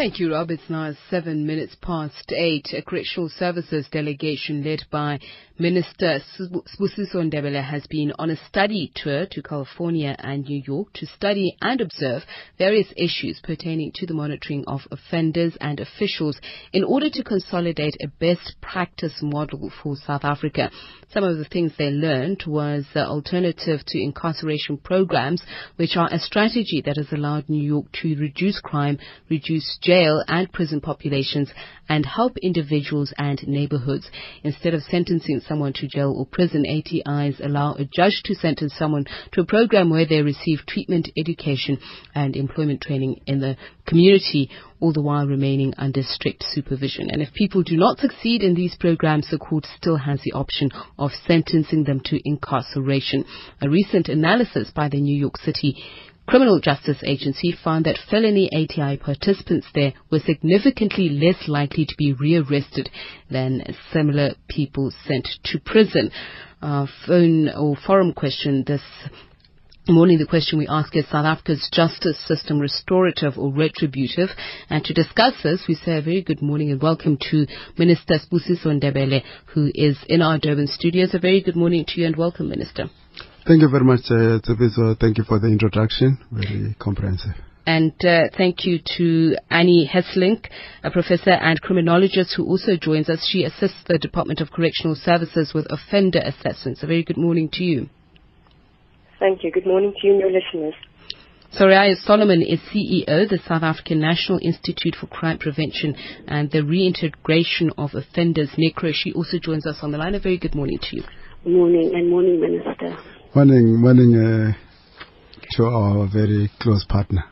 Thank you, Rob. It's now seven minutes past eight. A correctional services delegation led by Minister Sibusiso Ndebele has been on a study tour to California and New York to study and observe various issues pertaining to the monitoring of offenders and officials in order to consolidate a best practice model for South Africa. Some of the things they learned was uh, alternative to incarceration programs, which are a strategy that has allowed New York to reduce crime, reduce jail and prison populations and help individuals and neighborhoods. Instead of sentencing someone to jail or prison, ATIs allow a judge to sentence someone to a program where they receive treatment, education and employment training in the community, all the while remaining under strict supervision. And if people do not succeed in these programs, the court still has the option of sentencing them to incarceration. A recent analysis by the New York City Criminal Justice Agency found that felony ATI participants there were significantly less likely to be rearrested than similar people sent to prison. Phone or forum question this morning, the question we ask is South Africa's justice system restorative or retributive? And to discuss this, we say a very good morning and welcome to Minister Sibusiso Ndebele, who is in our Durban studios. A very good morning to you and welcome, Minister. Thank you very much, uh, Tsepiso. Thank you for the introduction. Very comprehensive. And uh, thank you to Annie Hesselink, a professor and criminologist who also joins us. She assists the Department of Correctional Services with offender assessments. A very good morning to you. Thank you. Good morning to you and your listeners. Soraya Solomon is CEO, of the South African National Institute for Crime Prevention and the Reintegration of Offenders, NICRO. She also joins us on the line. A very good morning to you. Morning and morning, Minister. Morning, morning uh, to our very close partner.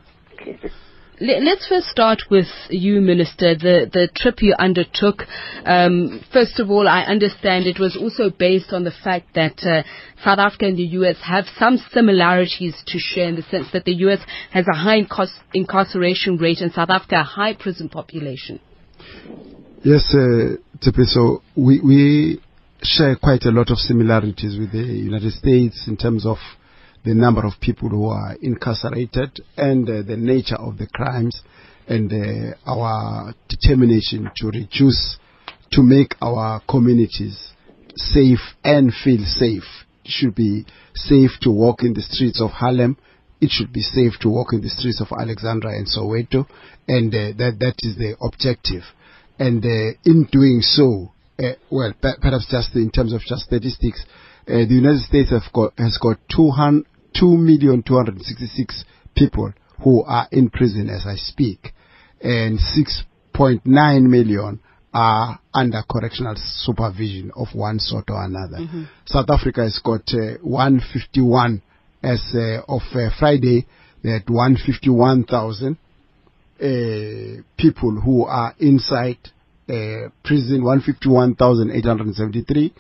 Let's first start with you, Minister. The the trip you undertook. Um, first of all, I understand it was also based on the fact that uh, South Africa and the U.S. have some similarities to share in the sense that the U.S. has a high incarceration rate and South Africa a high prison population. Yes, uh, So we we share quite a lot of similarities with the United States in terms of the number of people who are incarcerated and uh, the nature of the crimes and uh, our determination to reduce, to make our communities safe and feel safe. It should be safe to walk in the streets of Harlem. It should be safe to walk in the streets of Alexandra and Soweto, and uh, that that is the objective. And uh, in doing so, uh, well, perhaps just in terms of just statistics, uh, the United States got, has got 2,266 people who are in prison as I speak, and 6.9 million are under correctional supervision of one sort or another. Mm-hmm. South Africa has got uh, 151 as uh, of uh, Friday. They had 151,000 uh, people who are inside uh, prison 151,873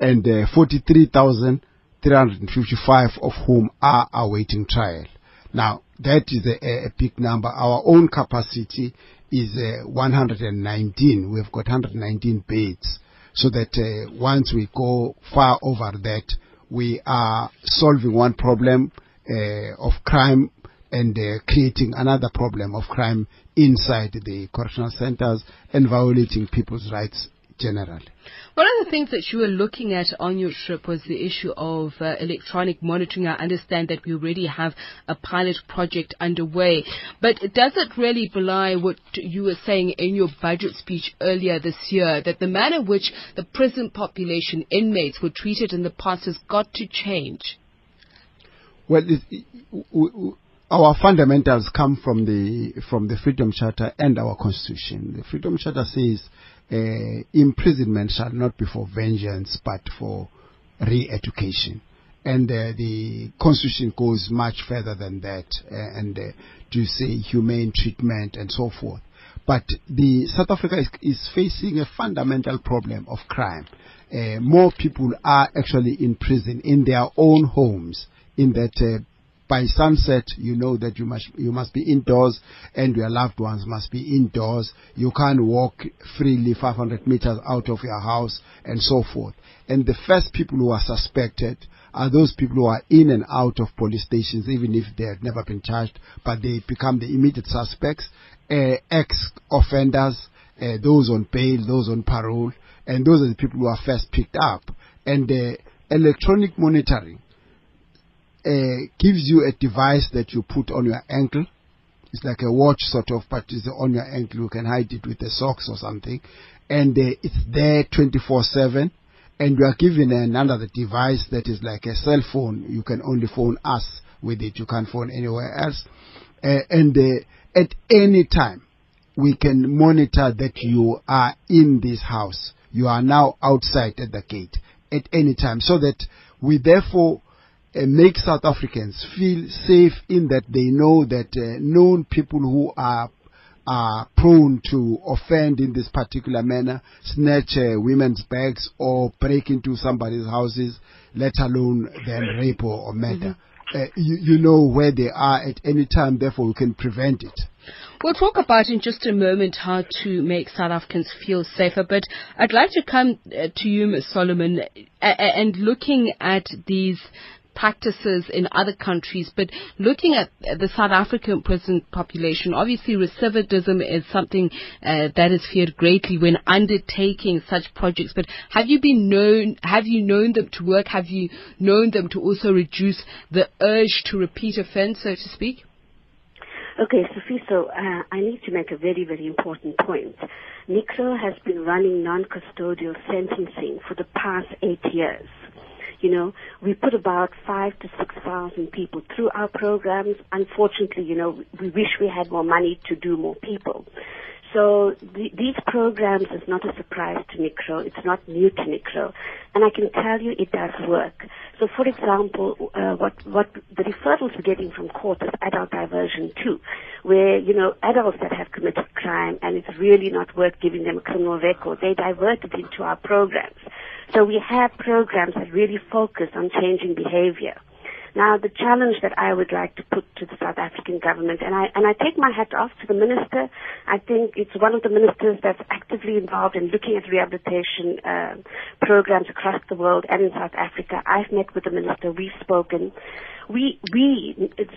and uh, 43,355 of whom are awaiting trial. Now, that is a, a big number. Our own capacity is uh, 119. We've got 119 beds. So that uh, once we go far over that, we are solving one problem uh, of crime and uh, creating another problem of crime inside the correctional centers and violating people's rights generally. One of the things that you were looking at on your trip was the issue of uh, electronic monitoring. I understand that we already have a pilot project underway, but does it really belie what you were saying in your budget speech earlier this year, that the manner in which the prison population inmates were treated in the past has got to change? Well, our fundamentals come from the from the Freedom Charter and our Constitution. The Freedom Charter says uh, imprisonment shall not be for vengeance but for re-education, and uh, the Constitution goes much further than that, uh, and to say humane treatment and so forth. But the South Africa is, is facing a fundamental problem of crime. More people are actually in prison in their own homes in that by sunset, you know that you must, you must be indoors and your loved ones must be indoors. You can't walk freely 500 meters out of your house and so forth. And the first people who are suspected are those people who are in and out of police stations, even if they have never been charged, but they become the immediate suspects, uh, ex-offenders, uh, those on bail, those on parole, and those are the people who are first picked up. And uh, electronic monitoring uh, gives you a device that you put on your ankle. It's like a watch sort of, but it's on your ankle. You can hide it with the socks or something. And uh, it's there 24-7. And you are given another device that is like a cell phone. You can only phone us with it. You can't phone anywhere else. Uh, and uh, at any time, we can monitor that you are in this house. You are now outside at the gate at any time so that we therefore make South Africans feel safe in that they know that uh, known people who are are prone to offend in this particular manner, snatch uh, women's bags or break into somebody's houses, let alone then rape or, or murder. Mm-hmm. Uh, you, you know where they are at any time, therefore we can prevent it. We'll talk about in just a moment how to make South Africans feel safer, but I'd like to come uh, to you, Ms. Solomon, and looking at these practices in other countries, but looking at the South African prison population, obviously recidivism is something uh, that is feared greatly when undertaking such projects. But have you been known, have you known them to work? Have you known them to also reduce the urge to repeat offence, so to speak? Okay, Sophie, so uh, I need to make a very, very important point. NICRO has been running non-custodial sentencing for the past eight years. You know, we put about five to six thousand people through our programs. Unfortunately, you know, we wish we had more money to do more people. So the, these programs is not a surprise to NICRO. It's not new to NICRO. And I can tell you it does work. So for example, uh, what, what the referrals we're getting from court is adult diversion too, where, you know, adults that have committed crime and it's really not worth giving them a criminal record, they diverted into our programs. So we have programs that really focus on changing behavior. Now, the challenge that I would like to put to the South African government, and I, and I take my hat off to the minister. I think it's one of the ministers that's actively involved in looking at rehabilitation uh, programs across the world and in South Africa. I've met with the minister. We've spoken we, we,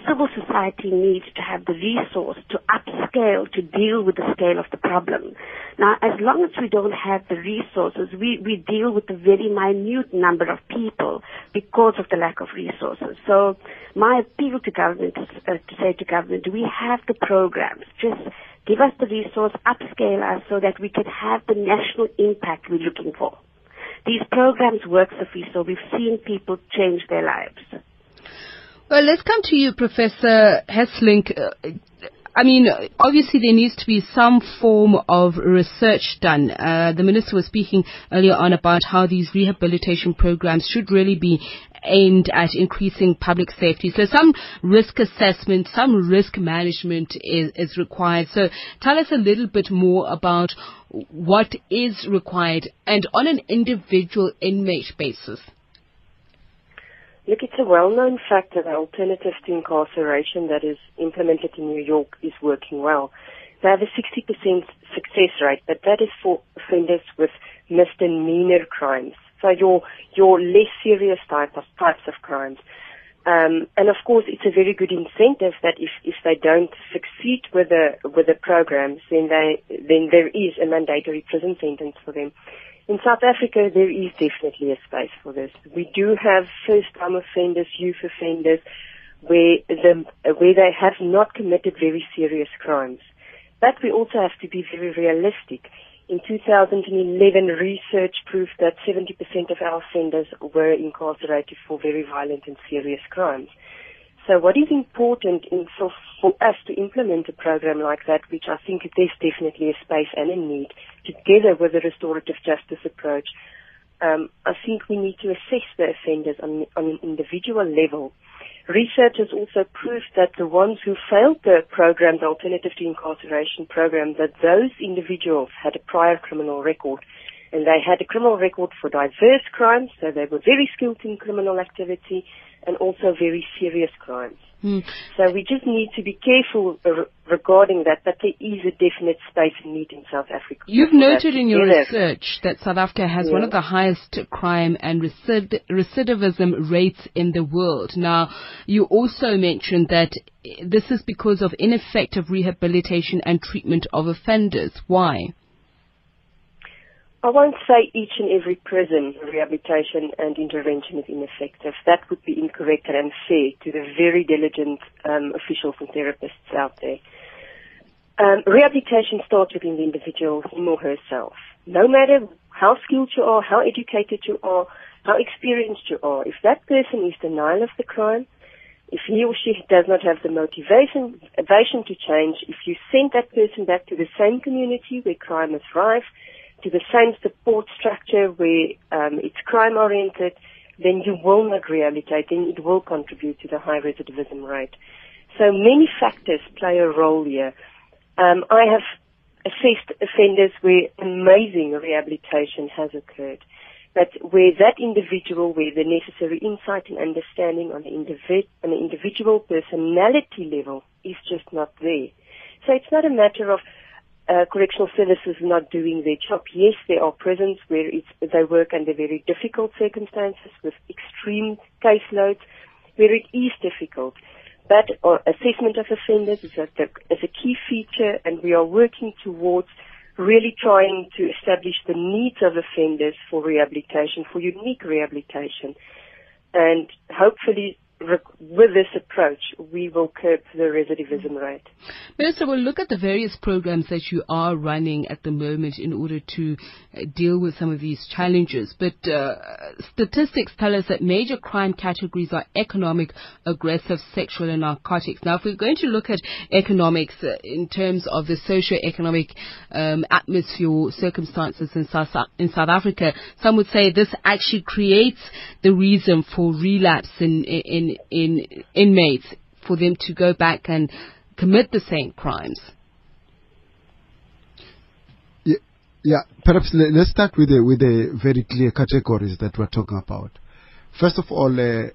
civil society needs to have the resource to upscale to deal with the scale of the problem. Now, as long as we don't have the resources, we, we deal with a very minute number of people because of the lack of resources. So my appeal to government is uh, to say to government, we have the programs. Just give us the resource, upscale us so that we can have the national impact we're looking for. These programs work, Sophie, so we've seen people change their lives. Well, let's come to you, Professor Hesselink. Uh, I mean, obviously there needs to be some form of research done. Uh, the minister was speaking earlier on about how these rehabilitation programs should really be aimed at increasing public safety. So some risk assessment, some risk management is, is required. So tell us a little bit more about what is required and on an individual inmate basis. Look, it's a well-known fact that the alternative to incarceration that is implemented in New York is working well. They have a 60% success rate, but that is for offenders with misdemeanor crimes. So your, your less serious type of, types of crimes. Um, and of course, it's a very good incentive that if, if they don't succeed with the with the programs, then they then there is a mandatory prison sentence for them. In South Africa, there is definitely a space for this. We do have first-time offenders, youth offenders, where the, where they have not committed very serious crimes. But we also have to be very realistic. In 2011, research proved that 70% of our offenders were incarcerated for very violent and serious crimes. So what is important in, for, for us to implement a program like that, which I think there's definitely a space and a need, together with a restorative justice approach, um, I think we need to assess the offenders on, on an individual level. Research has also proved that the ones who failed the program, the Alternative to Incarceration program, that those individuals had a prior criminal record. And they had a criminal record for diverse crimes, so they were very skilled in criminal activity and also very serious crimes. Hmm. So we just need to be careful uh, regarding that, but there is a definite space in need in South Africa. You've noted in your research that South Africa has one of the highest crime and recid- recidivism rates in the world. Now, you also mentioned that eh, this is because of ineffective rehabilitation and treatment of offenders. Why? I won't say each and every prison rehabilitation and intervention is ineffective. That would be incorrect and unfair to the very diligent um, officials and therapists out there. Um, rehabilitation starts within the individual, him or herself. No matter how skilled you are, how educated you are, how experienced you are, if that person is denial of the crime, if he or she does not have the motivation, motivation to change, if you send that person back to the same community where crime is rife, to the same support structure where um, it's crime oriented, then you will not rehabilitate and it will contribute to the high recidivism rate. So many factors play a role here. Um, I have assessed offenders where amazing rehabilitation has occurred. But where that individual, where the necessary insight and understanding on the, individ- on the individual personality level is just not there. So it's not a matter of uh, correctional services are not doing their job. Yes, there are prisons where they work under very difficult circumstances with extreme caseloads, where it is difficult. But assessment of offenders is a, is a key feature, and we are working towards really trying to establish the needs of offenders for rehabilitation, for unique rehabilitation. And hopefully, with this approach, we will curb the recidivism rate. Minister, we'll look at the various programs that you are running at the moment in order to uh, deal with some of these challenges. But uh, statistics tell us that major crime categories are economic, aggressive, sexual, and narcotics. Now, if we're going to look at economics uh, in terms of the socio-economic um, atmosphere, circumstances in South, in South Africa, some would say this actually creates the reason for relapse in, in, in inmates for them to go back and commit the same crimes. Yeah, yeah. Perhaps le- let's start with the with the very clear categories that we're talking about. First of all, uh,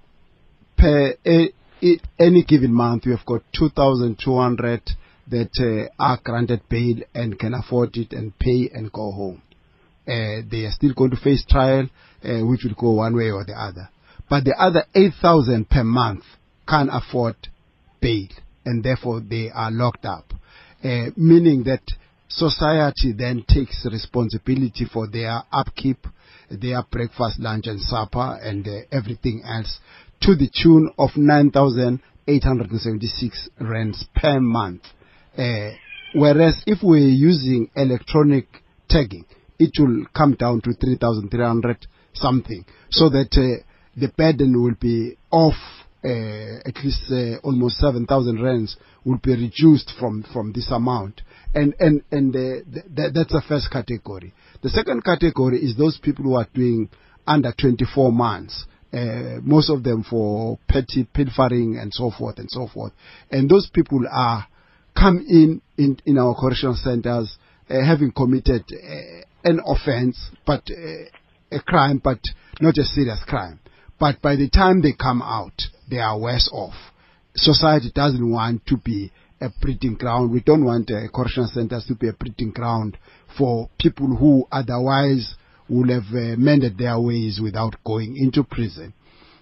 per a, i any given month, we have got 2,200 that uh, are granted bail and can afford it and pay and go home. Uh, they are still going to face trial, uh, which will go one way or the other. But the other 8,000 per month can't afford bail, and therefore they are locked up. Uh, meaning that society then takes responsibility for their upkeep, their breakfast, lunch, and supper, and uh, everything else to the tune of 9,876 rands per month. Uh, whereas if we're using electronic tagging, it will come down to 3,300 something, so that uh, the burden will be off uh, at least uh, almost 7,000 rands will be reduced from, from this amount. And, and, and uh, th- th- that's the first category. The second category is those people who are doing under 24 months. Uh, most of them for petty pilfering and so forth and so forth. And those people are come in in, in our correctional centers uh, having committed an offense, but a crime, but not a serious crime. But by the time they come out, they are worse off. Society doesn't want to be a breeding ground. We don't want correctional centers to be a breeding ground for people who otherwise would have uh, mended their ways without going into prison.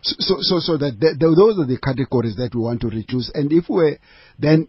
So, so, so, that th- th- those are the categories that we want to reduce. And if we're then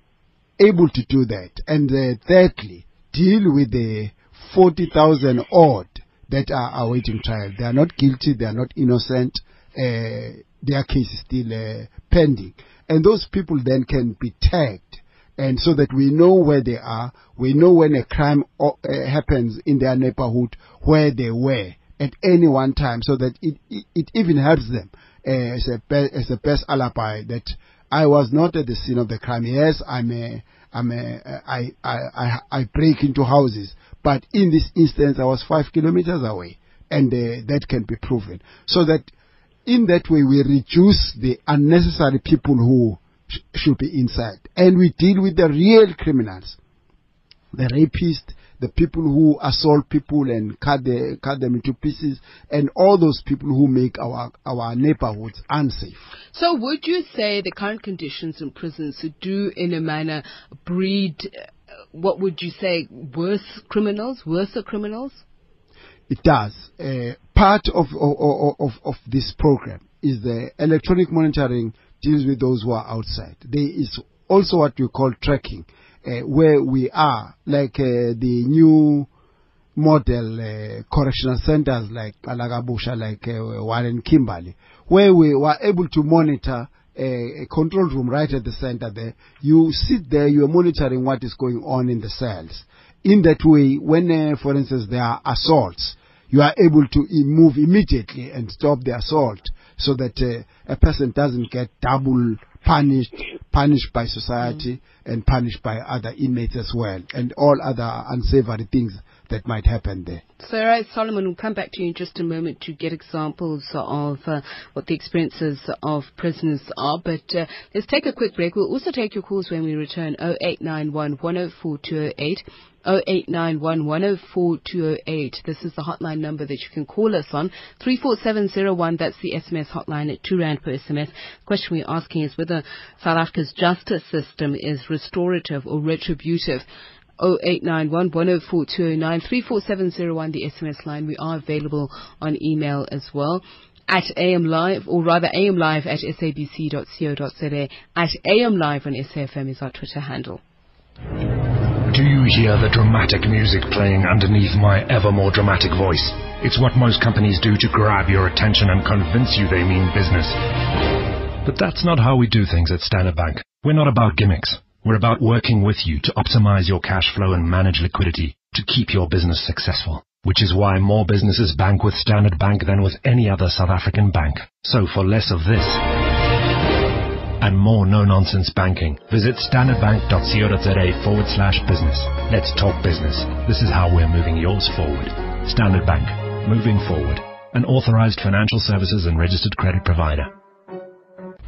able to do that, and uh, thirdly, deal with the 40,000 odd that are awaiting trial. They are not guilty, they are not innocent, their case is still uh, pending. And those people then can be tagged. And so that we know where they are, we know when a crime o- uh, happens in their neighborhood, where they were at any one time, so that it, it, it even helps them uh, as, a be- as a best alibi that I was not at the scene of the crime. Yes, I'm a, I'm a, I, I, I, I break into houses, but in this instance, I was five kilometers away, and uh, that can be proven. So that in that way, we reduce the unnecessary people who sh- should be inside, and we deal with the real criminals, the rapists, the people who assault people and cut, the, cut them into pieces, and all those people who make our, our neighborhoods unsafe. So, would you say the current conditions in prisons do, in a manner, breed, uh, what would you say, worse criminals, worse criminals? It does. Uh, part of, of, of, of this program is the electronic monitoring deals with those who are outside. There is also what we call tracking, uh, where we are, like uh, the new model uh, correctional centers like Alagabusha, like uh, Warren Kimberley, where we were able to monitor a, a, control room right at the center there. You sit there, you are monitoring what is going on in the cells. In that way, when, uh, for instance, there are assaults, you are able to move immediately and stop the assault so that uh, a person doesn't get double punished, punished by society mm. and punished by other inmates as well, and all other unsavory things that might happen there. Right, Solomon, we'll come back to you in just a moment to get examples of uh, what the experiences of prisoners are. But uh, let's take a quick break. We'll also take your calls when we return 0891 104 208. 0891104208. This is the hotline number that you can call us on. 34701, that's the SMS hotline at 2 Rand per SMS. The question we're asking is whether South Africa's justice system is restorative or retributive. 0891 34701, the SMS line. We are available on email as well at AM Live, or rather AM Live at sabc.co.za. At AM Live on SAFM is our Twitter handle. Do you hear the dramatic music playing underneath my ever more dramatic voice? It's what most companies do to grab your attention and convince you they mean business. But that's not how we do things at Standard Bank. We're not about gimmicks. We're about working with you to optimize your cash flow and manage liquidity to keep your business successful. Which is why more businesses bank with Standard Bank than with any other South African bank. So for less of this, and more no-nonsense banking, visit standardbank.co.za forward slash business. Let's talk business. This is how we're moving yours forward. Standard Bank, moving forward. An authorized financial services and registered credit provider.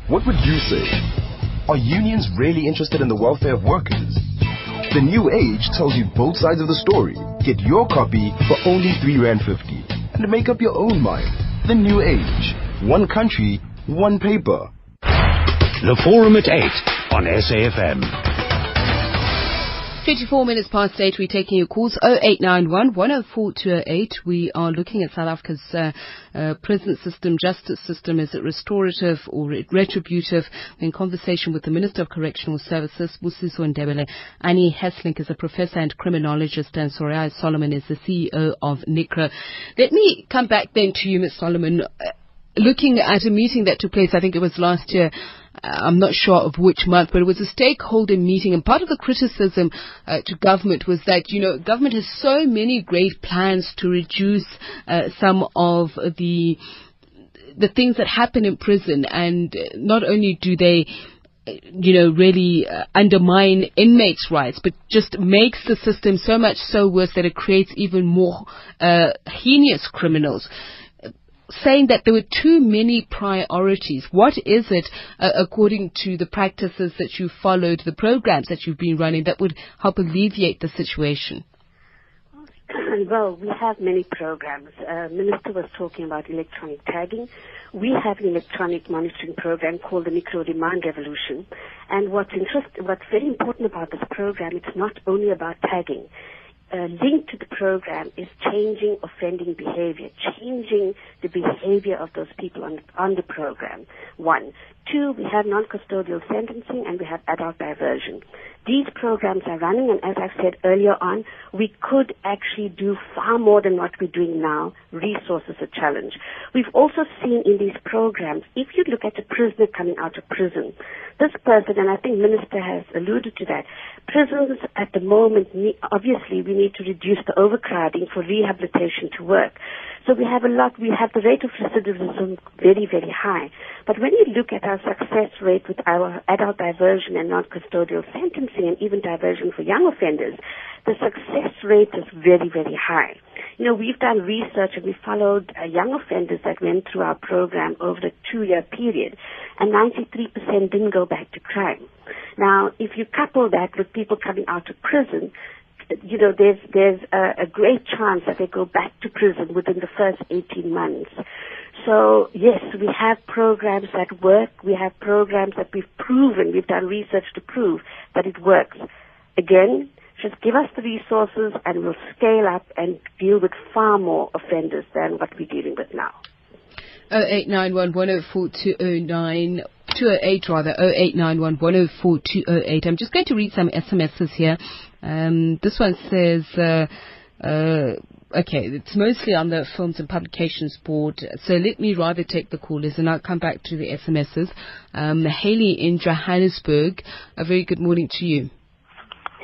What would you say? Are unions really interested in the welfare of workers? The New Age tells you both sides of the story. Get your copy for only 3 Rand 50 and make up your own mind. The New Age. One country, one paper. The Forum at 8 on SAFM. 24 minutes past 8, we're taking your calls 0891 104 208. We are looking at South Africa's uh, uh, prison system, justice system. Is it restorative or retributive? We're in conversation with the Minister of Correctional Services, Busiso Ndebele. Annie Hesselink is a professor and criminologist, and Soraya Solomon is the CEO of NICRO. Let me come back then to you, Ms. Solomon. Uh, looking at a meeting that took place, I think it was last year, I'm not sure of which month, but it was a stakeholder meeting, and part of the criticism uh, to government was that you know government has so many great plans to reduce uh, some of the the things that happen in prison, and not only do they you know, really uh, undermine inmates' rights, but just makes the system so much so worse that it creates even more uh, heinous criminals saying that there were too many priorities. What is it, uh, according to the practices that you followed, the programs that you've been running, that would help alleviate the situation? Well, we have many programs. Uh, Minister was talking about electronic tagging. We have an electronic monitoring program called the NICRO Remand Revolution. And what's interest, what's very important about this program, it's not only about tagging uh, linked to the program is changing offending behavior, changing the behavior of those people on, on the program. One. Two, we have non-custodial sentencing and we have adult diversion. These programs are running and as I said earlier on, we could actually do far more than what we're doing now. Resources are a challenge. We've also seen in these programs, if you look at a prisoner coming out of prison, this person, and I think Minister has alluded to that, prisons at the moment, obviously we need to reduce the overcrowding for rehabilitation to work. So we have a lot, we have the rate of recidivism very, very high. But when you look at our success rate with our adult diversion and non-custodial sentencing and even diversion for young offenders, the success rate is very, very high. You know, we've done research and we followed uh, young offenders that went through our program over the two-year period, and 93% didn't go back to crime. Now, if you couple that with people coming out of prison, you know, there's there's a, a great chance that they go back to prison within the first 18 months. So yes, we have programs that work. We have programs that we've proven, we've done research to prove that it works. Again, just give us the resources and we'll scale up and deal with far more offenders than what we're dealing with now. 0891104209 208 rather 0891104208 I'm just going to read some SMSs here um, this one says uh, uh, okay it's mostly on the films and publications board so let me rather take the callers and I'll come back to the SMSs um, Haley in Johannesburg a very good morning to you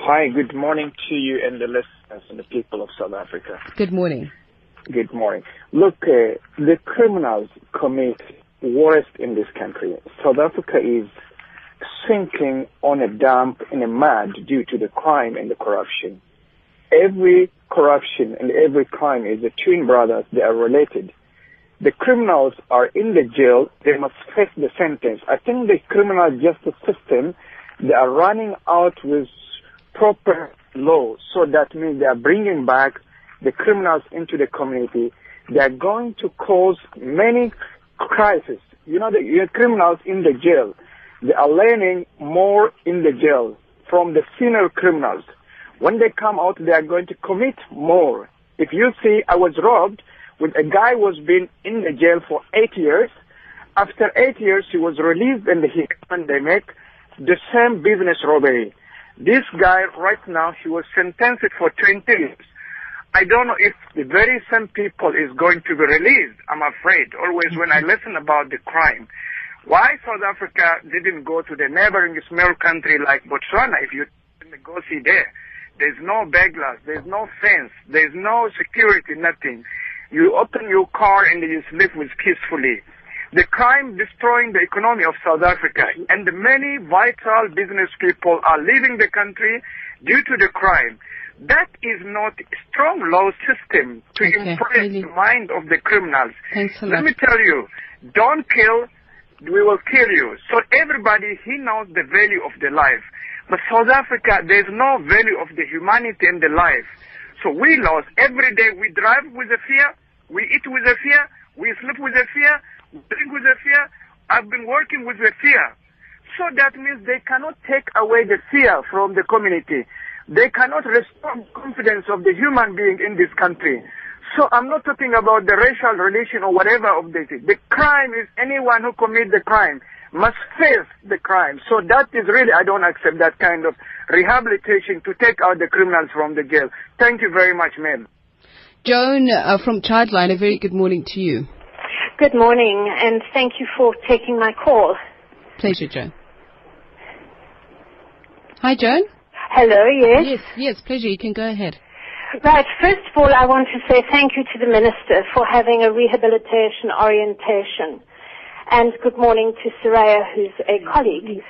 Hi, good morning to you and the listeners and the people of South Africa. good morning Good morning. Look, uh, the criminals commit worst in this country. South Africa is sinking on a dump in a mud due to the crime and the corruption. Every corruption and every crime is a twin brothers. They are related. The criminals are in the jail. They must face the sentence. I think the criminal justice system, they are running out with proper law. So that means they are bringing back the criminals into the community. They are going to cause many crises. You know, the criminals in the jail. They are learning more in the jail from the senior criminals. When they come out, they are going to commit more. If you see, I was robbed with a guy who was been in the jail for eight years. After eight years, he was released and he and they make the same business robbery. This guy right now, he was sentenced for 20 years. I don't know if the very same people is going to be released. I'm afraid. Always when I mm-hmm. listen about the crime, why South Africa didn't go to the neighboring small country like Botswana? If you go see there, there's no burglars, there's no fence, there's no security, nothing. You open your car and you sleep with peacefully. The crime destroying the economy of South Africa and many vital business people are leaving the country due to the crime. That is not a strong law system to Okay, impress really. the mind of the criminals. Thanks a Let me tell you, don't kill, we will kill you. So everybody, he knows the value of the life. But South Africa, there's no value of the humanity and the life. So we lost. Every day we drive with a fear, we eat with a fear, we sleep with a fear, we drink with a fear. I've been working with a fear. So that means they cannot take away the fear from the community. They cannot restore confidence of the human being in this country. So I'm not talking about the racial relation or whatever of this. The crime is anyone who commit the crime must face the crime. So that is really, I don't accept that kind of rehabilitation to take out the criminals from the jail. Thank you very much, ma'am. Joan uh, from Childline a very good morning to you Good morning, and thank you for taking my call. pleasure Joan hi Joan Hello, yes. yes yes pleasure you can go ahead Right, first of all, I want to say thank you to the Minister for having a rehabilitation orientation. And good morning to Soraya, who's a colleague.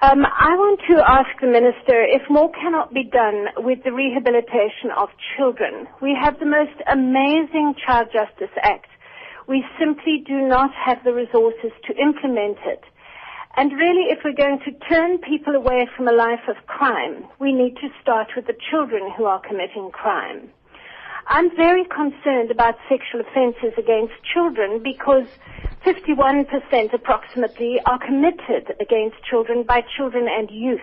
Um, I want to ask the Minister if more cannot be done with the rehabilitation of children. We have the most amazing Child Justice Act. We simply do not have the resources to implement it. And really, if we're going to turn people away from a life of crime, we need to start with the children who are committing crime. I'm very concerned about sexual offences against children because 51% approximately are committed against children by children and youth.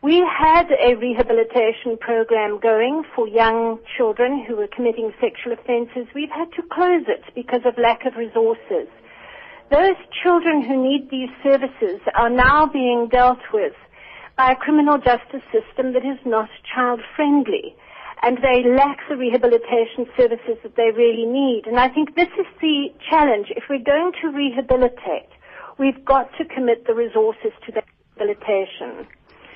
We had a rehabilitation program going for young children who were committing sexual offences. We've had to close it because of lack of resources. Those children who need these services are now being dealt with by a criminal justice system that is not child friendly. And they lack the rehabilitation services that they really need. And I think this is the challenge. If we're going to rehabilitate, we've got to commit the resources to that rehabilitation.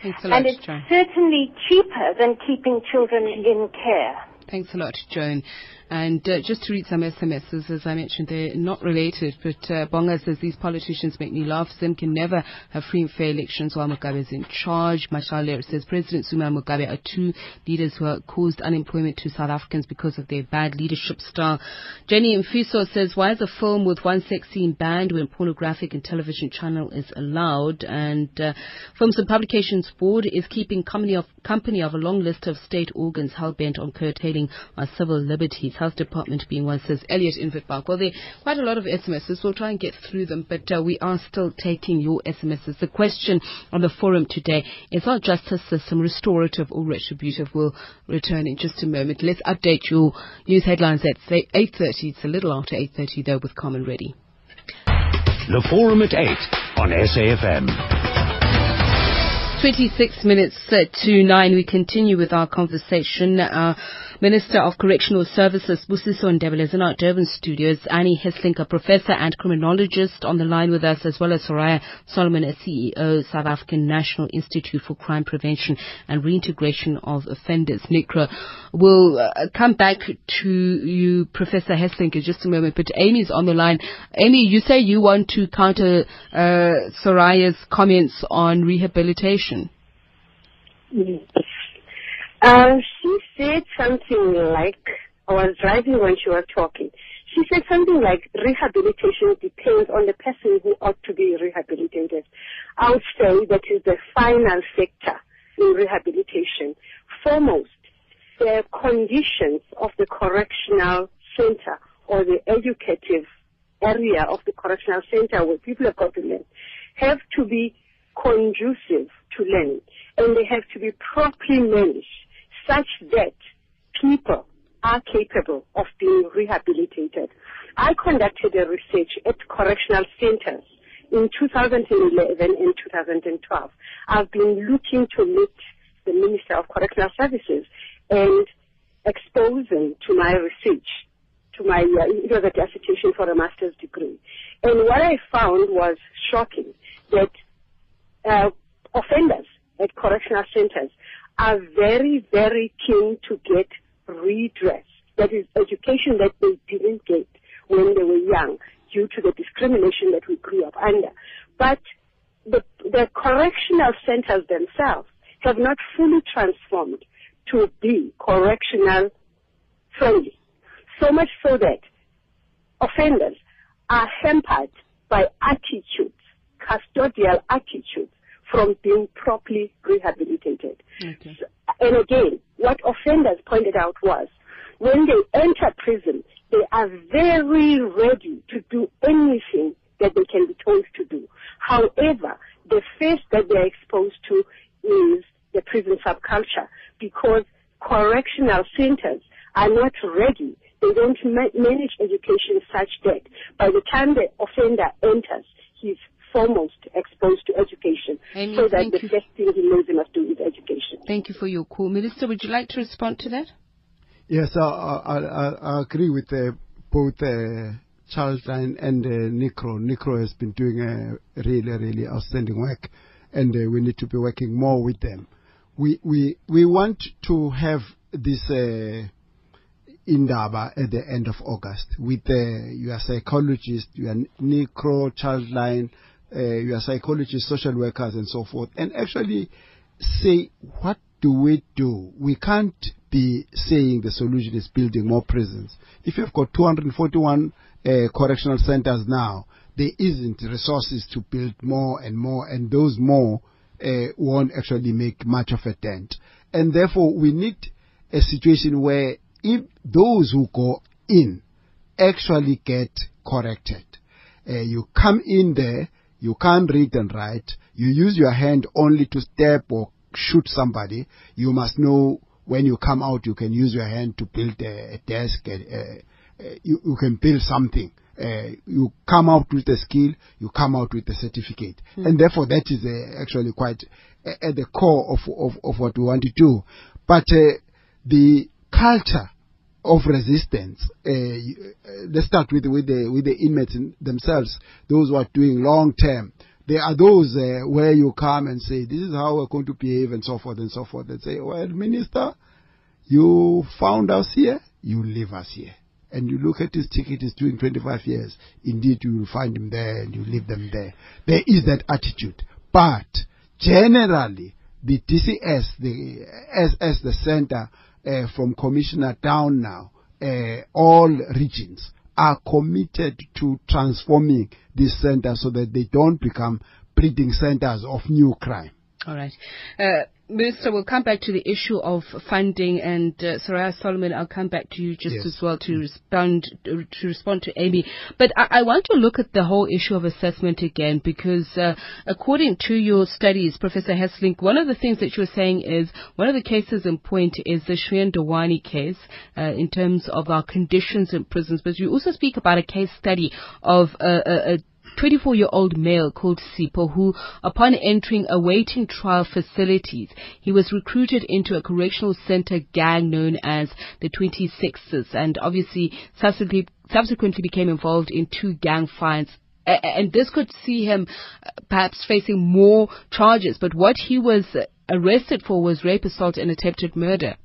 thanks a lot And it's Joan certainly cheaper than keeping children in care. Thanks a lot, Joan. And uh, just to read some SMSs, as I mentioned, they're not related, but uh, Bonga says these politicians make me laugh. Zim can never have free and fair elections while Mugabe is in charge. Mashale says President Zuma and Mugabe are two leaders who have caused unemployment to South Africans because of their bad leadership style. Jenny Mfiso says, why is a film with one sex scene banned when pornographic and television channel is allowed? And uh, Films and Publications Board is keeping company of, company of a long list of state organs hell-bent on curtailing our civil liberties. Health Department being one, says Elliot in Witbank. Well, there are quite a lot of SMSs. We'll try and get through them, but uh, we are still taking your SMSs. The question on the forum today is our justice system restorative or retributive? We'll return in just a moment. Let's update your news headlines at 8.30. It's a little after 8.30 though with Common Ready. The Forum at 8 on SAFM. 26 minutes uh, to 9. We continue with our conversation. Uh, Minister of Correctional Services, Busiso Ndebele, is in our Durban studios. Annie Hesselink, a professor and criminologist, on the line with us, as well as Soraya Solomon, CEO, South African National Institute for Crime Prevention and Reintegration of Offenders, NICRO. We'll uh, come back to you, Professor Hesselink, in just a moment, but Amy's on the line. Amy, you say you want to counter uh, Soraya's comments on rehabilitation. Uh, she said something like, I was driving when she was talking. She said something like rehabilitation depends on the person who ought to be rehabilitated. I would say that is the final sector in rehabilitation. Foremost, the conditions of the correctional center or the educative area of the correctional center where people to learn have to be conducive to learning and they have to be properly managed such that people are capable of being rehabilitated. I conducted a research at correctional centers in 2011 and 2012. I've been looking to meet the Minister of Correctional Services and expose them to my research, to my, uh, a dissertation for a master's degree. And what I found was shocking that uh, offenders at correctional centers are very, very keen to get redress. That is education that they didn't get when they were young due to the discrimination that we grew up under. But the, the correctional centers themselves have not fully transformed to be correctional friendly. So much so that offenders are hampered by attitudes, custodial attitudes from being properly rehabilitated. Okay. So, and again, what offenders pointed out was when they enter prison, they are very ready to do anything that they can be told to do. However, the face that they're exposed to is the prison subculture because correctional centers are not ready. They don't ma- manage education such that by the time the offender enters, he's foremost exposed to education Amy, so that the you. first thing he knows he must do is education. Thank you for your call. Minister, would you like to respond to that? Yes, I, I, I, I agree with uh, both uh, Charles and, and uh, Nicro. Nicro has been doing a really, really outstanding work, and uh, we need to be working more with them. We, we, we want to have this uh, Indaba at the end of August with uh, your psychologist, your Nicro, Childline, uh, your psychologists, social workers, and so forth, and actually say, what do we do? We can't be saying the solution is building more prisons. If you've got 241 uh, correctional centers now, there isn't resources to build more and more, and those more uh, won't actually make much of a dent. And therefore, we need a situation where if those who go in actually get corrected, uh, you come in there, you can't read and write, you use your hand only to step or shoot somebody, you must know when you come out you can use your hand to build a, a desk, a, a, you, you, can build something. Uh, you come out with a skill, you come out with a certificate. Mm. And therefore that is uh, actually quite at the core of, of, of, what we want to do. But uh, the culture of resistance. Uh, let's start with with the with the inmates themselves. Those who are doing long term. There are those uh, where you come and say, "This is how we're going to behave," and so forth and so forth, and say, "Well, minister, You found us here, you leave us here. And you look at his ticket, he's doing 25 years. Indeed, you will find him there and you leave them there. There is that attitude. But generally, the DCS, the, as the center uh, from commissioner down now, uh, all regions are committed to transforming this center so that they don't become breeding centers of new crime. All right. Uh, Minister, we'll come back to the issue of funding, and uh, Soraya Solomon, I'll come back to you just Yes. as well to respond to respond to Amy. But I, I want to look at the whole issue of assessment again, because uh, according to your studies, Professor Hesselink, one of the things that you were saying is one of the cases in point is the Shrien Dewani case uh, in terms of our conditions in prisons. But you also speak about a case study of a, a, a 24 year old male called Sipo who, upon entering awaiting trial facilities, he was recruited into a correctional center gang known as the 26ers and obviously subsequently, subsequently became involved in two gang fights. And this could see him uh, perhaps facing more charges, but what he was arrested for was rape, assault, and attempted murder.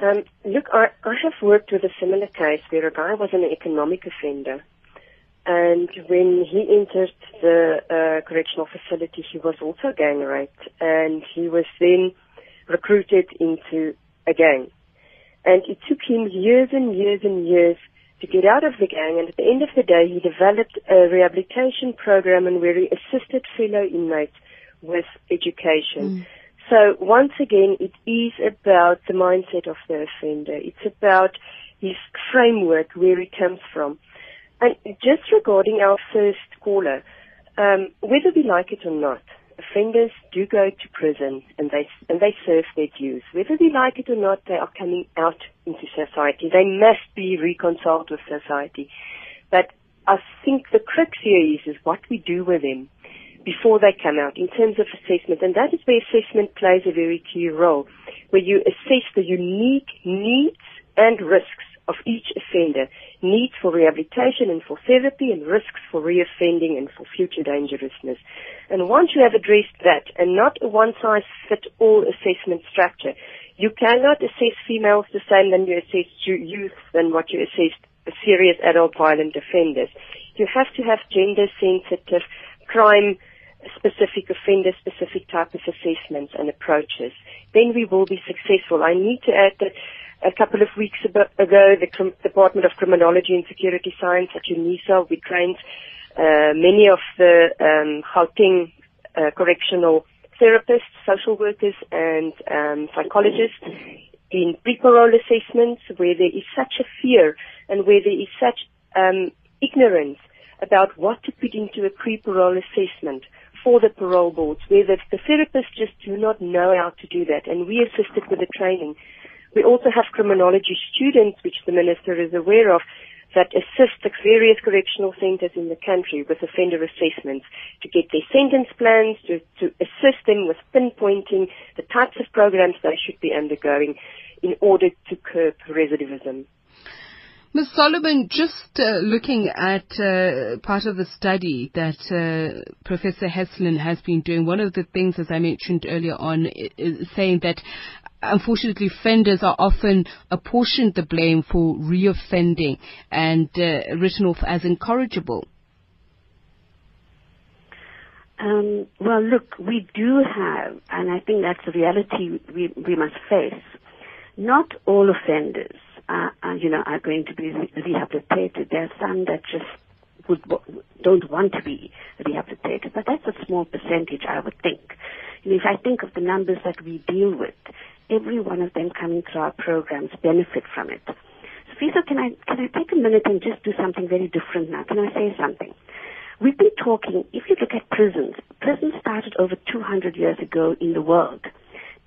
Um, look, I, I have worked with a similar case where a guy was an economic offender. And when he entered the uh, correctional facility, he was also gang raped. And he was then recruited into a gang. And it took him years and years and years to get out of the gang. And at the end of the day, he developed a rehabilitation program and where he assisted fellow inmates with education. So once again, it is about the mindset of the offender. It's about his framework, where he comes from. And just regarding our first caller, um, whether we like it or not, offenders do go to prison and they and they serve their dues. Whether we like it or not, they are coming out into society. They must be reconciled with society. But I think the crux here is, is what we do with them before they come out in terms of assessment. And that is where assessment plays a very key role, where you assess the unique needs and risks of each offender, needs for rehabilitation and for therapy and risks for reoffending and for future dangerousness. And once you have addressed that and not a one-size-fit-all assessment structure, you cannot assess females the same than you assess youth than what you assess serious adult violent offenders. You have to have gender sensitive, crime specific offender specific type of assessments and approaches. Then we will be successful. I need to add that a couple of weeks ago, the Department of Criminology and Security Science at UNISA, we trained uh, many of the um, Gauteng uh, correctional therapists, social workers, and um, psychologists in pre-parole assessments where there is such a fear and where there is such um, ignorance about what to put into a pre-parole assessment for the parole boards, where the, the therapists just do not know how to do that, and we assisted with the training. We also have criminology students, which the minister is aware of, that assist the various correctional centres in the country with offender assessments to get their sentence plans, to, to assist them with pinpointing the types of programs they should be undergoing in order to curb recidivism. Ms. Solomon, just uh, looking at uh, part of the study that uh, Professor Hesselink has been doing, one of the things, as I mentioned earlier on, is saying that unfortunately offenders are often apportioned the blame for reoffending and uh, written off as incorrigible. Um, well, look, we do have, and I think that's a reality we, we must face. Not all offenders, are, are, you know, are going to be re- rehabilitated. There are some that just would, don't want to be rehabilitated, but that's a small percentage, I would think. Know, if I think of the numbers that we deal with, every one of them coming through our programs benefit from it. Fiso, can I can I take a minute and just do something very different now? Can I say something? We've been talking, if you look at prisons, prisons started over 200 years ago in the world.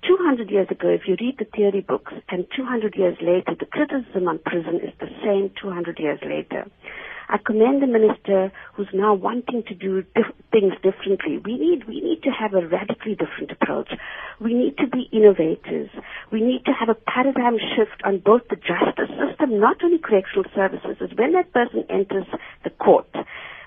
200 years ago, if you read the theory books, and 200 years later, the criticism on prison is the same 200 years later. I commend the minister who's now wanting to do things differently. We need, we need to have a radically different approach. We need to be innovators. We need to have a paradigm shift on both the justice system, not only correctional services, as when that person enters the court.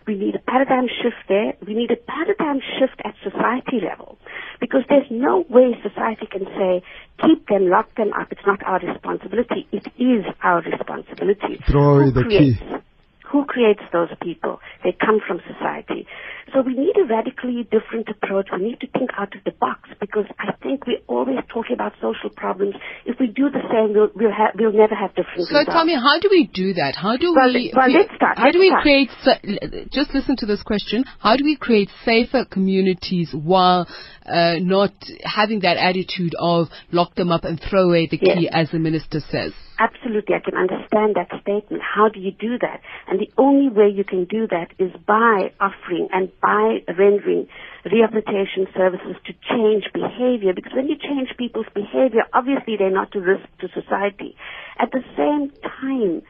We need a paradigm shift there. We need a paradigm shift at society level. Because there's no way society can say, keep them, lock them up. It's not our responsibility. It is our responsibility. Throw away the key. Who creates those people? They come from society. So we need a radically different approach. We need to think out of the box because I think we're always talking about social problems. If we do the same, we'll, we'll, have, we'll never have different So results. tell me, how do we do that? How do Well, we? well, we- let's start, How do let's we start. create? sa- Just listen to this question. How do we create safer communities while uh, not having that attitude of lock them up and throw away the key, as the minister says? Absolutely, I can understand that statement. How do you do that? And the only way you can do that is by offering and by rendering rehabilitation services to change behavior. Because when you change people's behavior, obviously they're not a risk to society. At the same time,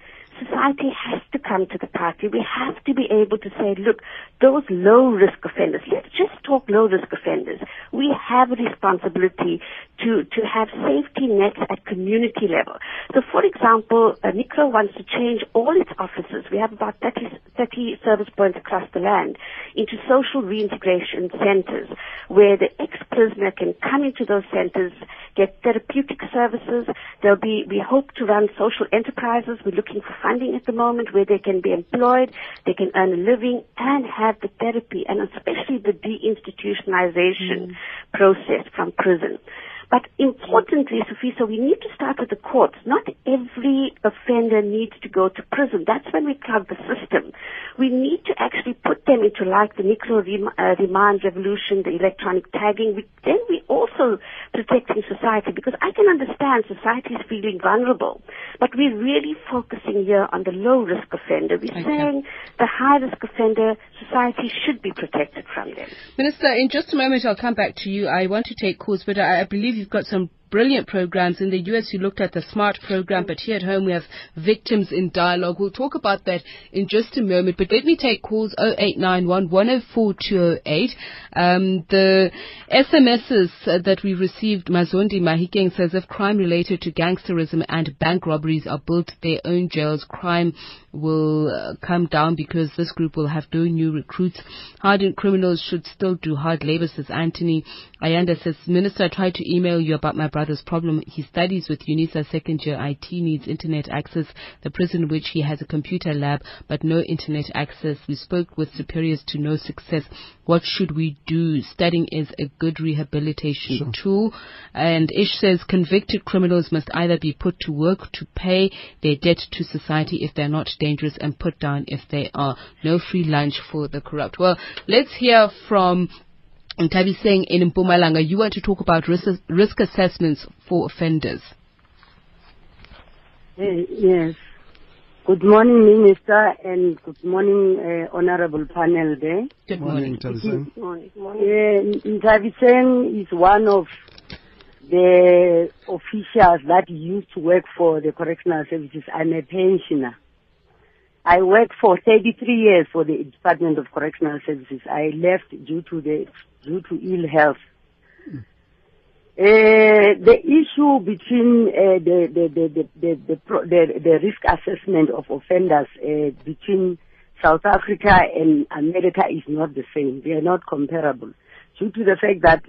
society has to come to the party. We have to be able to say, look, those low risk offenders, let's just talk low risk offenders. We have a responsibility to, to have safety nets at community level. So for example, uh, NICRO wants to change all its offices. We have about 30, 30 service points across the land into social reintegration centers where the ex-prisoner can come into those centers, get therapeutic services. There'll be, we hope to run social enterprises. We're looking for funding at the moment where they can be employed, they can earn a living and have the therapy and especially the deinstitutionalization mm. process from prison. But importantly, Sophie, so we need to start with the courts. Not every offender needs to go to prison. That's when we clog the system. We need to actually put them into like the NICRO rem- uh, remand revolution, the electronic tagging. We, then we also protecting society because I can understand society is feeling vulnerable, but we're really focusing here on the low risk offender. We're Okay. saying the high risk offender, society should be protected from them. Minister, in just a moment I'll come back to you. I want to take calls, but I, I believe you've got some brilliant programs. In the US you looked at the SMART program, but here at home we have Victims in Dialogue. We'll talk about that in just a moment, but let me take calls 0891 104 208. Um, the SMSs uh, that we received, Mazondi Mahikeng says if crime related to gangsterism and bank robberies are built their own jails, crime will uh, come down because this group will have no new recruits. Hardened criminals should still do hard labor, says Anthony. Ayanda says, Minister, I tried to email you about my brother's problem. He studies with UNISA second year IT, needs internet access. The prison which he has a computer lab, but no internet access. We spoke with superiors to no success. What should we do? Studying is a good rehabilitation tool. And Ish says convicted criminals must either be put to work to pay their debt to society if they're not dangerous and put down if they are. No free lunch for the corrupt. Well, let's hear from Ntabiseng in Mpumalanga, you want to talk about risk, risk assessments for offenders. Yes. Good morning, Minister, and good morning, uh, Honorable panel there. Good Morning, Tabisang. Morning. Uh, is one of the officials that used to work for the correctional services. I'm a pensioner. I worked for 33 years for the Department of Correctional Services. I left due to the due to ill health. Uh, the issue between uh, the, the, the, the, the, the, the risk assessment of offenders uh, between South Africa and America is not the same. They are not comparable due to the fact that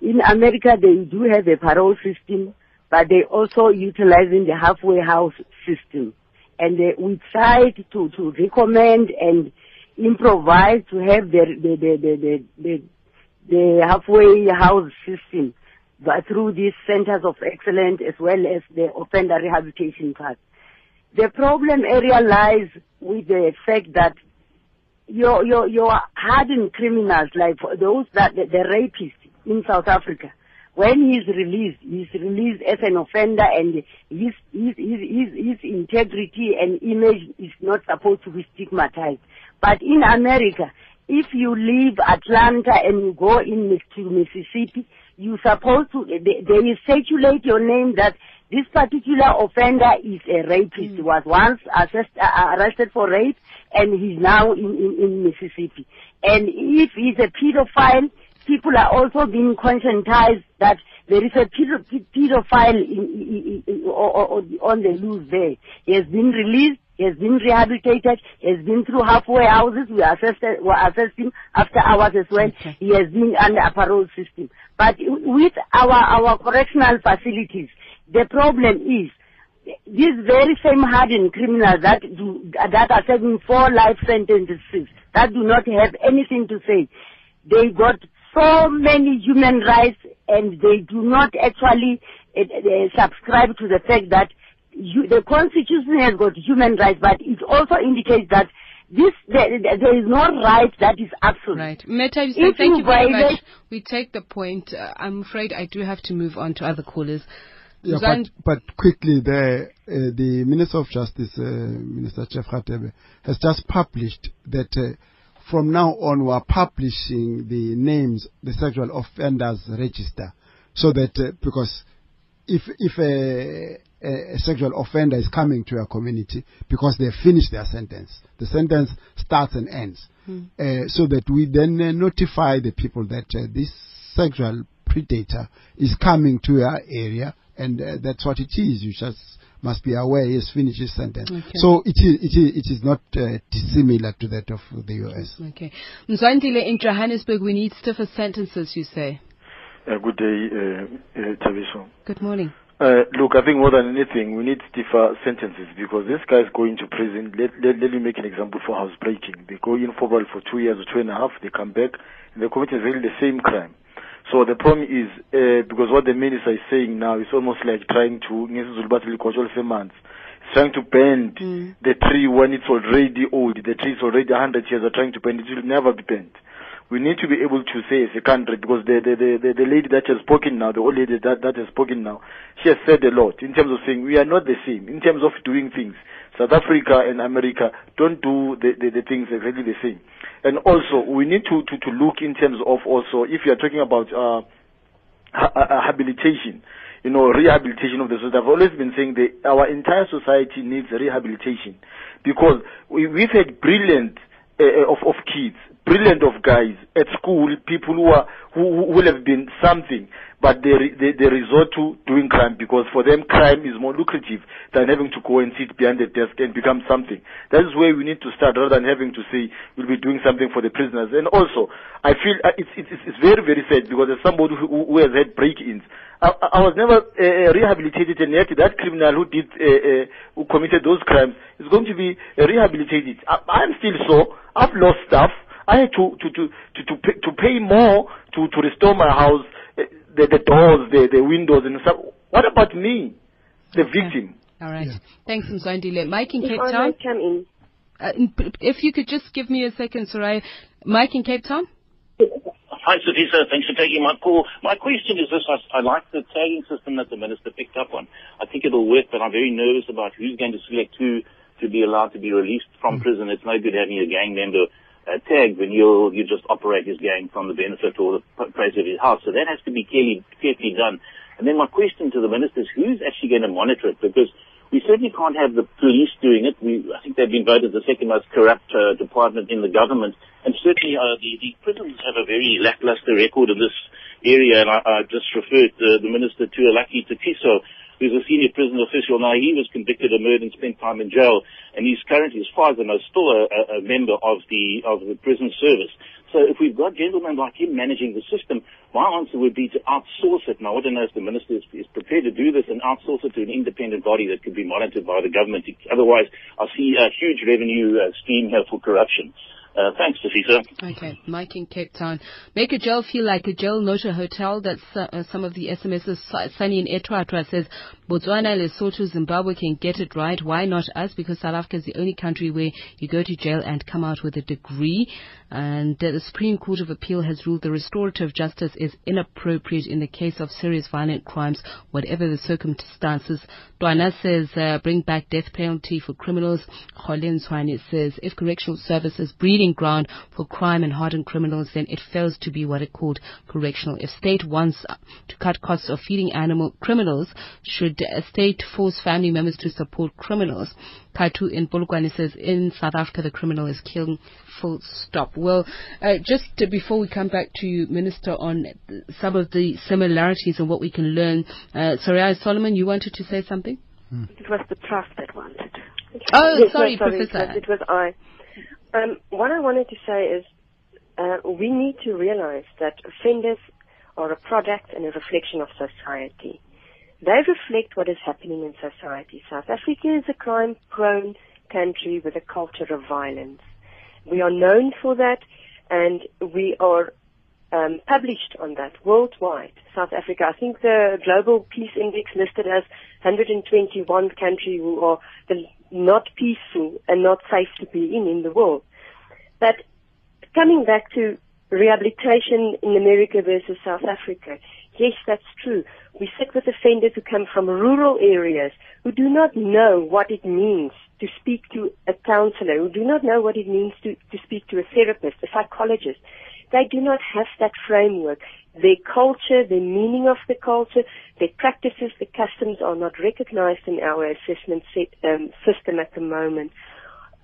in America they do have a parole system, but they also utilizing the halfway house system. And uh, we tried to, to recommend and improvise to have the, the, the, the, the, the, halfway house system but through these centers of excellence as well as the offender rehabilitation part. The problem area lies with the fact that your your your hardened criminals like those that the, the rapist in South Africa, when he's released, he's released as an offender and his his his his, his integrity and image is not supposed to be stigmatized. But in America, if you leave Atlanta and you go in to Mississippi, you're supposed to they, they circulate your name that this particular offender is a rapist. He was once assessed, uh, arrested for rape and he's now in, in, in Mississippi. And if he's a pedophile, people are also being conscientized that there is a pedo- pedophile in, in, in, in, on the loose there. He has been released. He has been rehabilitated. He has been through halfway houses. We assessed, we assessed him after hours as well. Okay. He has been under a parole system. But with our, our correctional facilities, the problem is these very same hardened criminals that do, that are serving four life sentences that do not have anything to say. They got so many human rights and they do not actually uh, uh, subscribe to the fact that you, the constitution has got human rights, but it also indicates that this there, there is no right that is absolute. Right. Meta, you If said, thank you you very violate- much. We take the point. Uh, I'm afraid I do have to move on to other callers. Yeah, but, but quickly, the, uh, the Minister of Justice, uh, Minister Jeff Radebe, has just published that uh, from now on we are publishing the names, the sexual offenders register, so that uh, because if if a, a, sexual offender is coming to your community because they finished their sentence, the sentence starts and ends, uh, so that we then uh, notify the people that uh, this sexual predator is coming to your area, and uh, that's what it is. You just must be aware he has finished his sentence. Okay. So it is it is it is not uh, dissimilar to that of the US. Okay. Mzwandile, in Johannesburg, we need stiffer sentences, you say. Uh, good day, uh, uh, Good morning. Uh, look, I think more than anything, we need stiffer sentences because this guy's going to prison. Let, let, let me make an example for housebreaking. They go in for probably for two years or two and a half, they come back, and they commit exactly the same crime. So the problem is, uh, because what the minister is saying now is almost like trying to, ngesiZulu bathi likhotshwa lisemanzi. It's trying to bend the tree when it's already old. The tree is already 100 years, are trying to bend it. It will never be bent. We need to be able to say as a country, because the, the, the, the, the lady that has spoken now, the old lady that, that has spoken now, she has said a lot in terms of saying we are not the same, in terms of doing things. South Africa and America don't do the, the, the things exactly the same. And also, we need to, to, to look in terms of also, if you are talking about uh, uh, habilitation, you know, rehabilitation of the society. I've always been saying that our entire society needs rehabilitation because we, we've had brilliant uh, of, of kids, brilliant of guys at school, people who are who, who will have been something, but they, they they resort to doing crime because for them crime is more lucrative than having to go and sit behind the desk and become something. That is where we need to start rather than having to say we'll be doing something for the prisoners. And also, I feel uh, it's it's it's very very sad because as somebody who, who has had break-ins, I, I was never uh, rehabilitated, and yet that criminal who did uh, uh, who committed those crimes is going to be uh, rehabilitated. I, I'm still so. I've lost stuff. I had to to to to to pay, to pay more to to restore my house, uh, the the doors, the the windows, and stuff. What about me, the victim? All right. Thanks, Mzwandile. Mike in If Cape I Town. may come in. Uh, in- if you could just give me a second, Soraya. Mike in Cape Town. Hi, Safisa. Thanks for taking my call. My question is this. I, I like the tagging system that the minister picked up on. I think it'll work, but I'm very nervous about who's going to select who to be allowed to be released from prison. It's no good having a gang member uh, tagged when you you just operate his gang from the benefit or the praise of his house. So that has to be clearly, carefully done. And then my question to the minister is who's actually going to monitor it? Because we certainly can't have the police doing it. We, I think they've been voted the second most corrupt uh, department in the government. And certainly uh, the, the prisons have a very lackluster record in this area. And I, I just referred uh, the minister to Alaki Takiso, who's a senior prison official. Now, he was convicted of murder and spent time in jail. And he's currently, as far as I know, still a, a, member of the, of the prison service. So if we've got gentlemen like him managing the system, my answer would be to outsource it. And I to know if the minister is, is prepared to do this and outsource it to an independent body that could be monitored by the government. Otherwise, I see a huge revenue uh, stream here for corruption. Uh, thanks, Safisa. Okay, Mike in Cape Town. Make a jail feel like a jail, not a hotel. That's uh, uh, some of the SMSs. Su- Sunny in Etwatwa says, Botswana, Lesotho, Zimbabwe can get it right. Why not us? Because South Africa is the only country where you go to jail and come out with a degree. And uh, the Supreme Court of Appeal has ruled the restorative justice is inappropriate in the case of serious violent crimes, whatever the circumstances. Dwana says, uh, bring back death penalty for criminals. Kholin Swani says, if correctional services breeding ground for crime and hardened criminals, then it fails to be what it called correctional. If state wants to cut costs of feeding animal criminals, should a state force family members to support criminals? Katu in Polokwane says, in South Africa, the criminal is killing full stop. Well, uh, just uh, before we come back to you, Minister, on some of the similarities and what we can learn, uh, Soraya Solomon, you wanted to say something? It was the trust that wanted. Oh, Yes, no, sorry, sorry, Professor. It was, it was I. Um, what I wanted to say is uh, we need to realize that offenders are a product and a reflection of society. They reflect what is happening in society. South Africa is a crime-prone country with a culture of violence. We are known for that, and we are um, published on that worldwide. South Africa, I think the Global Peace Index listed as 121 country who are not peaceful and not safe to be in in the world. But coming back to rehabilitation in America versus South Africa, yes, that's true. We sit with offenders who come from rural areas who do not know what it means to speak to a counselor, who do not know what it means to, to speak to a therapist, a psychologist. They do not have that framework. Their culture, the meaning of the culture, their practices, the customs are not recognized in our assessment set, um, system at the moment.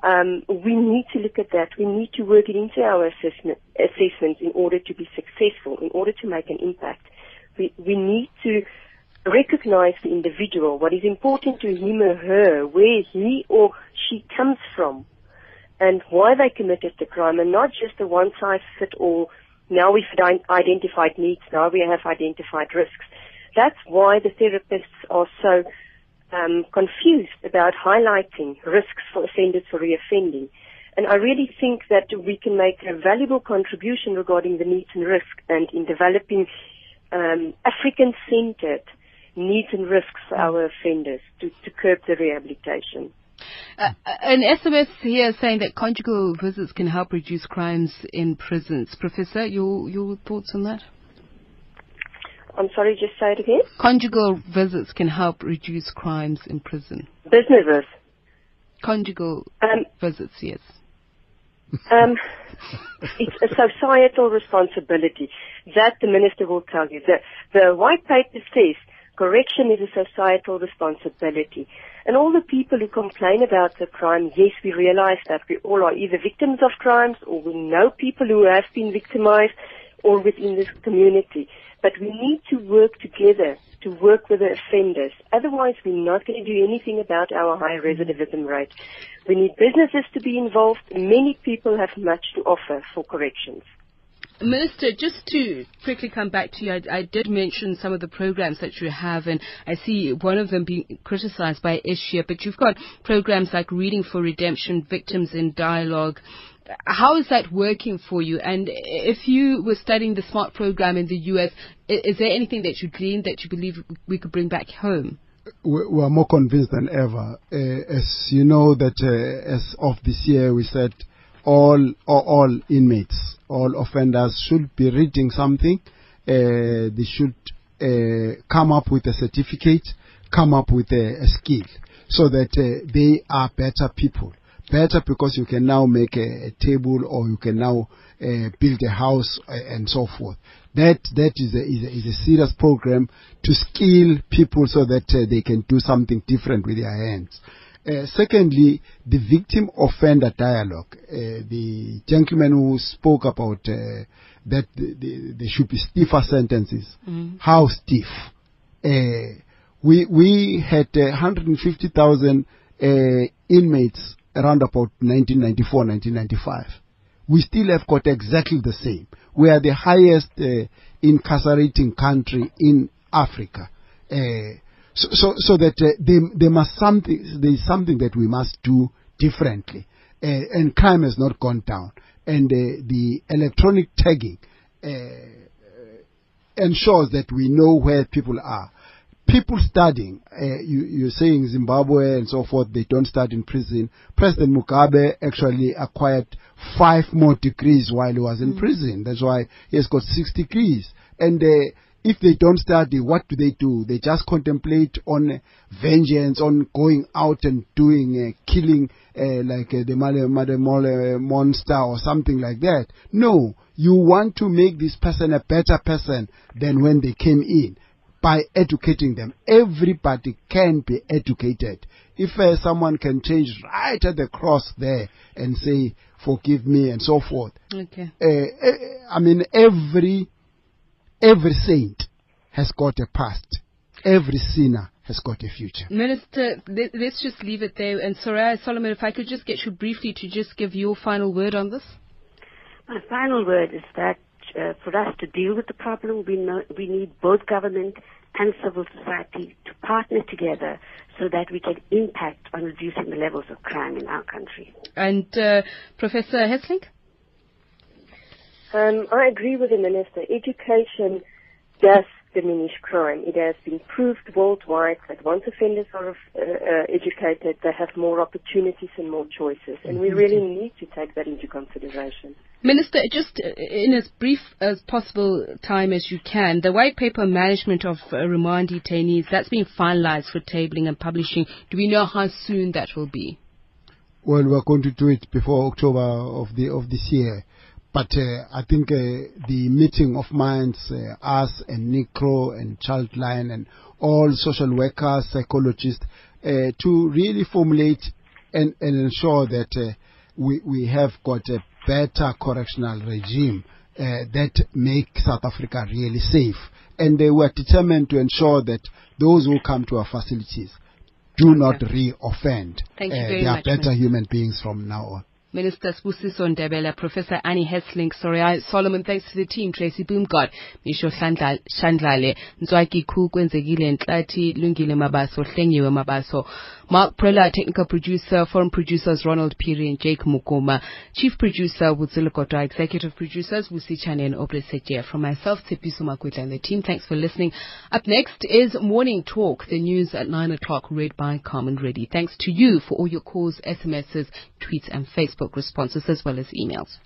Um, we need to look at that. We need to work it into our assessment, assessments in order to be successful, in order to make an impact. We, we need to recognize the individual, what is important to him or her, where he or she comes from, and why they committed the crime, and not just a one-size-fit-all, now we've identified needs, now we have identified risks. That's why the therapists are so um, confused about highlighting risks for offenders for reoffending. And I really think that we can make a valuable contribution regarding the needs and risks and in developing um, African-centered needs and risks for our offenders to, to curb the rehabilitation. Uh, an SMS here saying that conjugal visits can help reduce crimes in prisons. Professor, your your thoughts on that? I'm sorry, just say it again. Conjugal visits can help reduce crimes in prison. Businesses. Conjugal Um, visits, yes. Um, it's a societal responsibility. That the minister will tell you. The, the white paper says correction is a societal responsibility. And all the people who complain about the crime, yes, we realize that we all are either victims of crimes or we know people who have been victimized or within this community. But we need to work together to work with the offenders. Otherwise, we're not going to do anything about our high recidivism rate. We need businesses to be involved. Many people have much to offer for corrections. Minister, just to quickly come back to you, I, I did mention some of the programs that you have, and I see one of them being criticized by Asia, but you've got programs like Reading for Redemption, Victims in Dialogue. How is that working for you? And if you were studying the SMART program in the US, is there anything that you gleaned that you believe we could bring back home? we we are more convinced than ever. Uh, as you know that uh, as of this year, we said all, all all inmates, all offenders should be reading something. Uh, they should uh, come up with a certificate, come up with a, a skill, so that uh, they are better people. Better because you can now make a, a table or you can now uh, build a house uh, and so forth. That that is a, is a is a serious program to skill people so that uh, they can do something different with their hands. Uh, secondly, the victim offender dialogue. Uh, the gentleman who spoke about uh, that the, the, there should be stiffer sentences. Mm. How stiff? Uh, we we had uh, 150,000 uh, inmates around about 1994, 1995. We still have got exactly the same. We are the highest uh, incarcerating country in Africa. Uh, so, so, so that uh, there, there must something, there is something that we must do differently. Uh, and crime has not gone down. And uh, the electronic tagging uh, ensures that we know where people are. People studying, uh, you, you're saying Zimbabwe and so forth, they don't study in prison. President Mugabe actually acquired five more degrees while he was in prison. That's why he has got six degrees. And uh, if they don't study, what do they do? They just contemplate on vengeance, on going out and doing, uh, killing uh, like uh, the Male, monster or something like that. No, you want to make this person a better person than when they came in by educating them. Everybody can be educated. If uh, someone can change right at the cross there and say, forgive me and so forth. Okay. Uh, uh, I mean, every, every saint has got a past. every sinner has got a future. Minister, let- let's just leave it there. And Soraya Solomon, if I could just get you briefly to just give your final word on this. My final word is that uh, for us to deal with the problem, we, know, we need both government and civil society to partner together so that we can impact on reducing the levels of crime in our country. And uh, Professor Hesselink? Um, I agree with the minister. Education does diminish crime. It has been proved worldwide that once offenders are uh, uh, educated, they have more opportunities and more choices, and we really need to take that into consideration. Minister, just in as brief as possible time as you can, the white paper management of uh, remand detainees, that's been finalized for tabling and publishing. Do we know how soon that will be? Well, we're going to do it before October of the of this year. But uh, I think uh, the meeting of minds, uh, us and NICRO and Childline and all social workers, psychologists, uh, to really formulate and, and ensure that uh, we, we have got a better correctional regime uh, that make South Africa really safe. And they were determined to ensure that those who come to our facilities do not re-offend. Thank you Uh, very they are much, better Minister. human beings from now on. Minister Sibusiso Ndebele, Professor Annie Hesselink, Soraya Solomon, thanks to the team, Tracy Boomgod, Misho Shandlale, Nzwaki Ku, Kwenzekile Nhlathi, Lungile Mabaso, Hlengiwe Mabaso, Mark Prela, technical producer, foreign producers Ronald Piri and Jake Mukoma, chief producer Wutsile Kotwa, executive producers Wusi Chane and Obre. From myself, Tsepiso Makwetla and the team, thanks for listening. Up next is Morning Talk, the news at 9 o'clock, read by Carmen Reddy. Thanks to you for all your calls, SMSs, tweets and Facebook responses as well as emails.